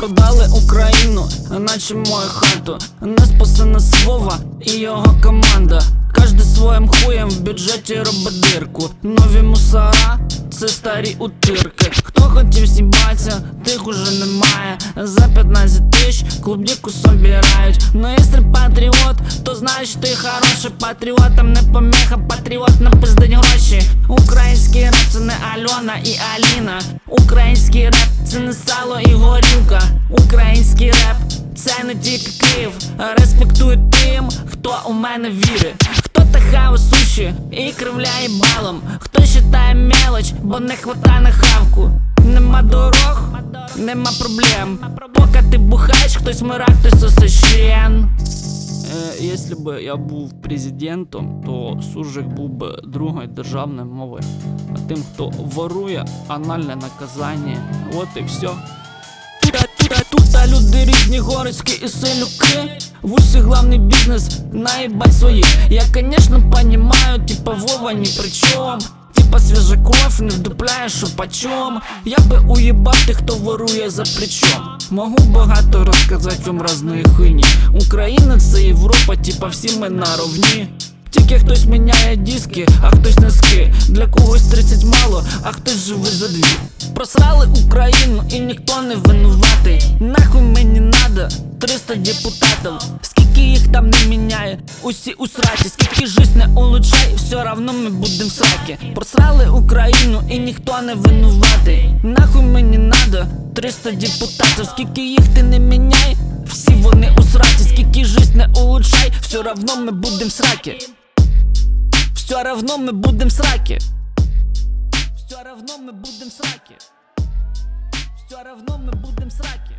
продали Україну, наче мою хату. Не спасена Свова і його команда. Кожен своїм хуєм в бюджеті робить дирку. Нові мусора, це старі утирки. Хто хотів сібатися, тих уже немає. За 15 тисяч клубніку собирають. Ну якщо патріот, то знаєш ти хороший патріотам не помеха, патріот на пиздить гроші. Український реп це не Альона і Аліна. Український реп це не сало і горілка. Український реп це не тільки Київ. Респектую тим, хто у мене вірить. Хто тахає суші і кривляє балом. Хто считає мелоч, бо не хватає на хавку. Нема дорог, нема проблем. Поки ти бухаєш, хтось мирає, хтось сосе. Е, Якщо б я був президентом, то суржик був би другою державною мовою. А тим, хто ворує, анальне наказання. От і все. Тута, люди різні городські і селюки В усі главний бізнес, наїбать своїх Я, конечно, понимаю, типа Вова ни при чем Типа свежа кров, не вдупляє, що почем Я би уїбав тих, хто ворує за плечом. Могу багато розказати вам разної хуйні. Україна це Європа, типа всі ми наровні тільки хтось міняє диски, а хтось носки. Для когось 30 мало, а хтось живе за дві. Просрали Україну і ніхто не винуватий. Нахуй мені надо 300 депутатів? Скільки їх там не міняє, усі у сраті Скільки жизнь не улучшай, все равно ми будем в сракі Просрали Україну і ніхто не винуватий Нахуй мені надо 300 депутатів Скільки їх ти не міняй, всі вони у сраті Скільки жизнь не улучшай, все равно ми будем в сракі все равно мы будем сраки. Все равно мы будем сраки. Все равно мы будем сраки.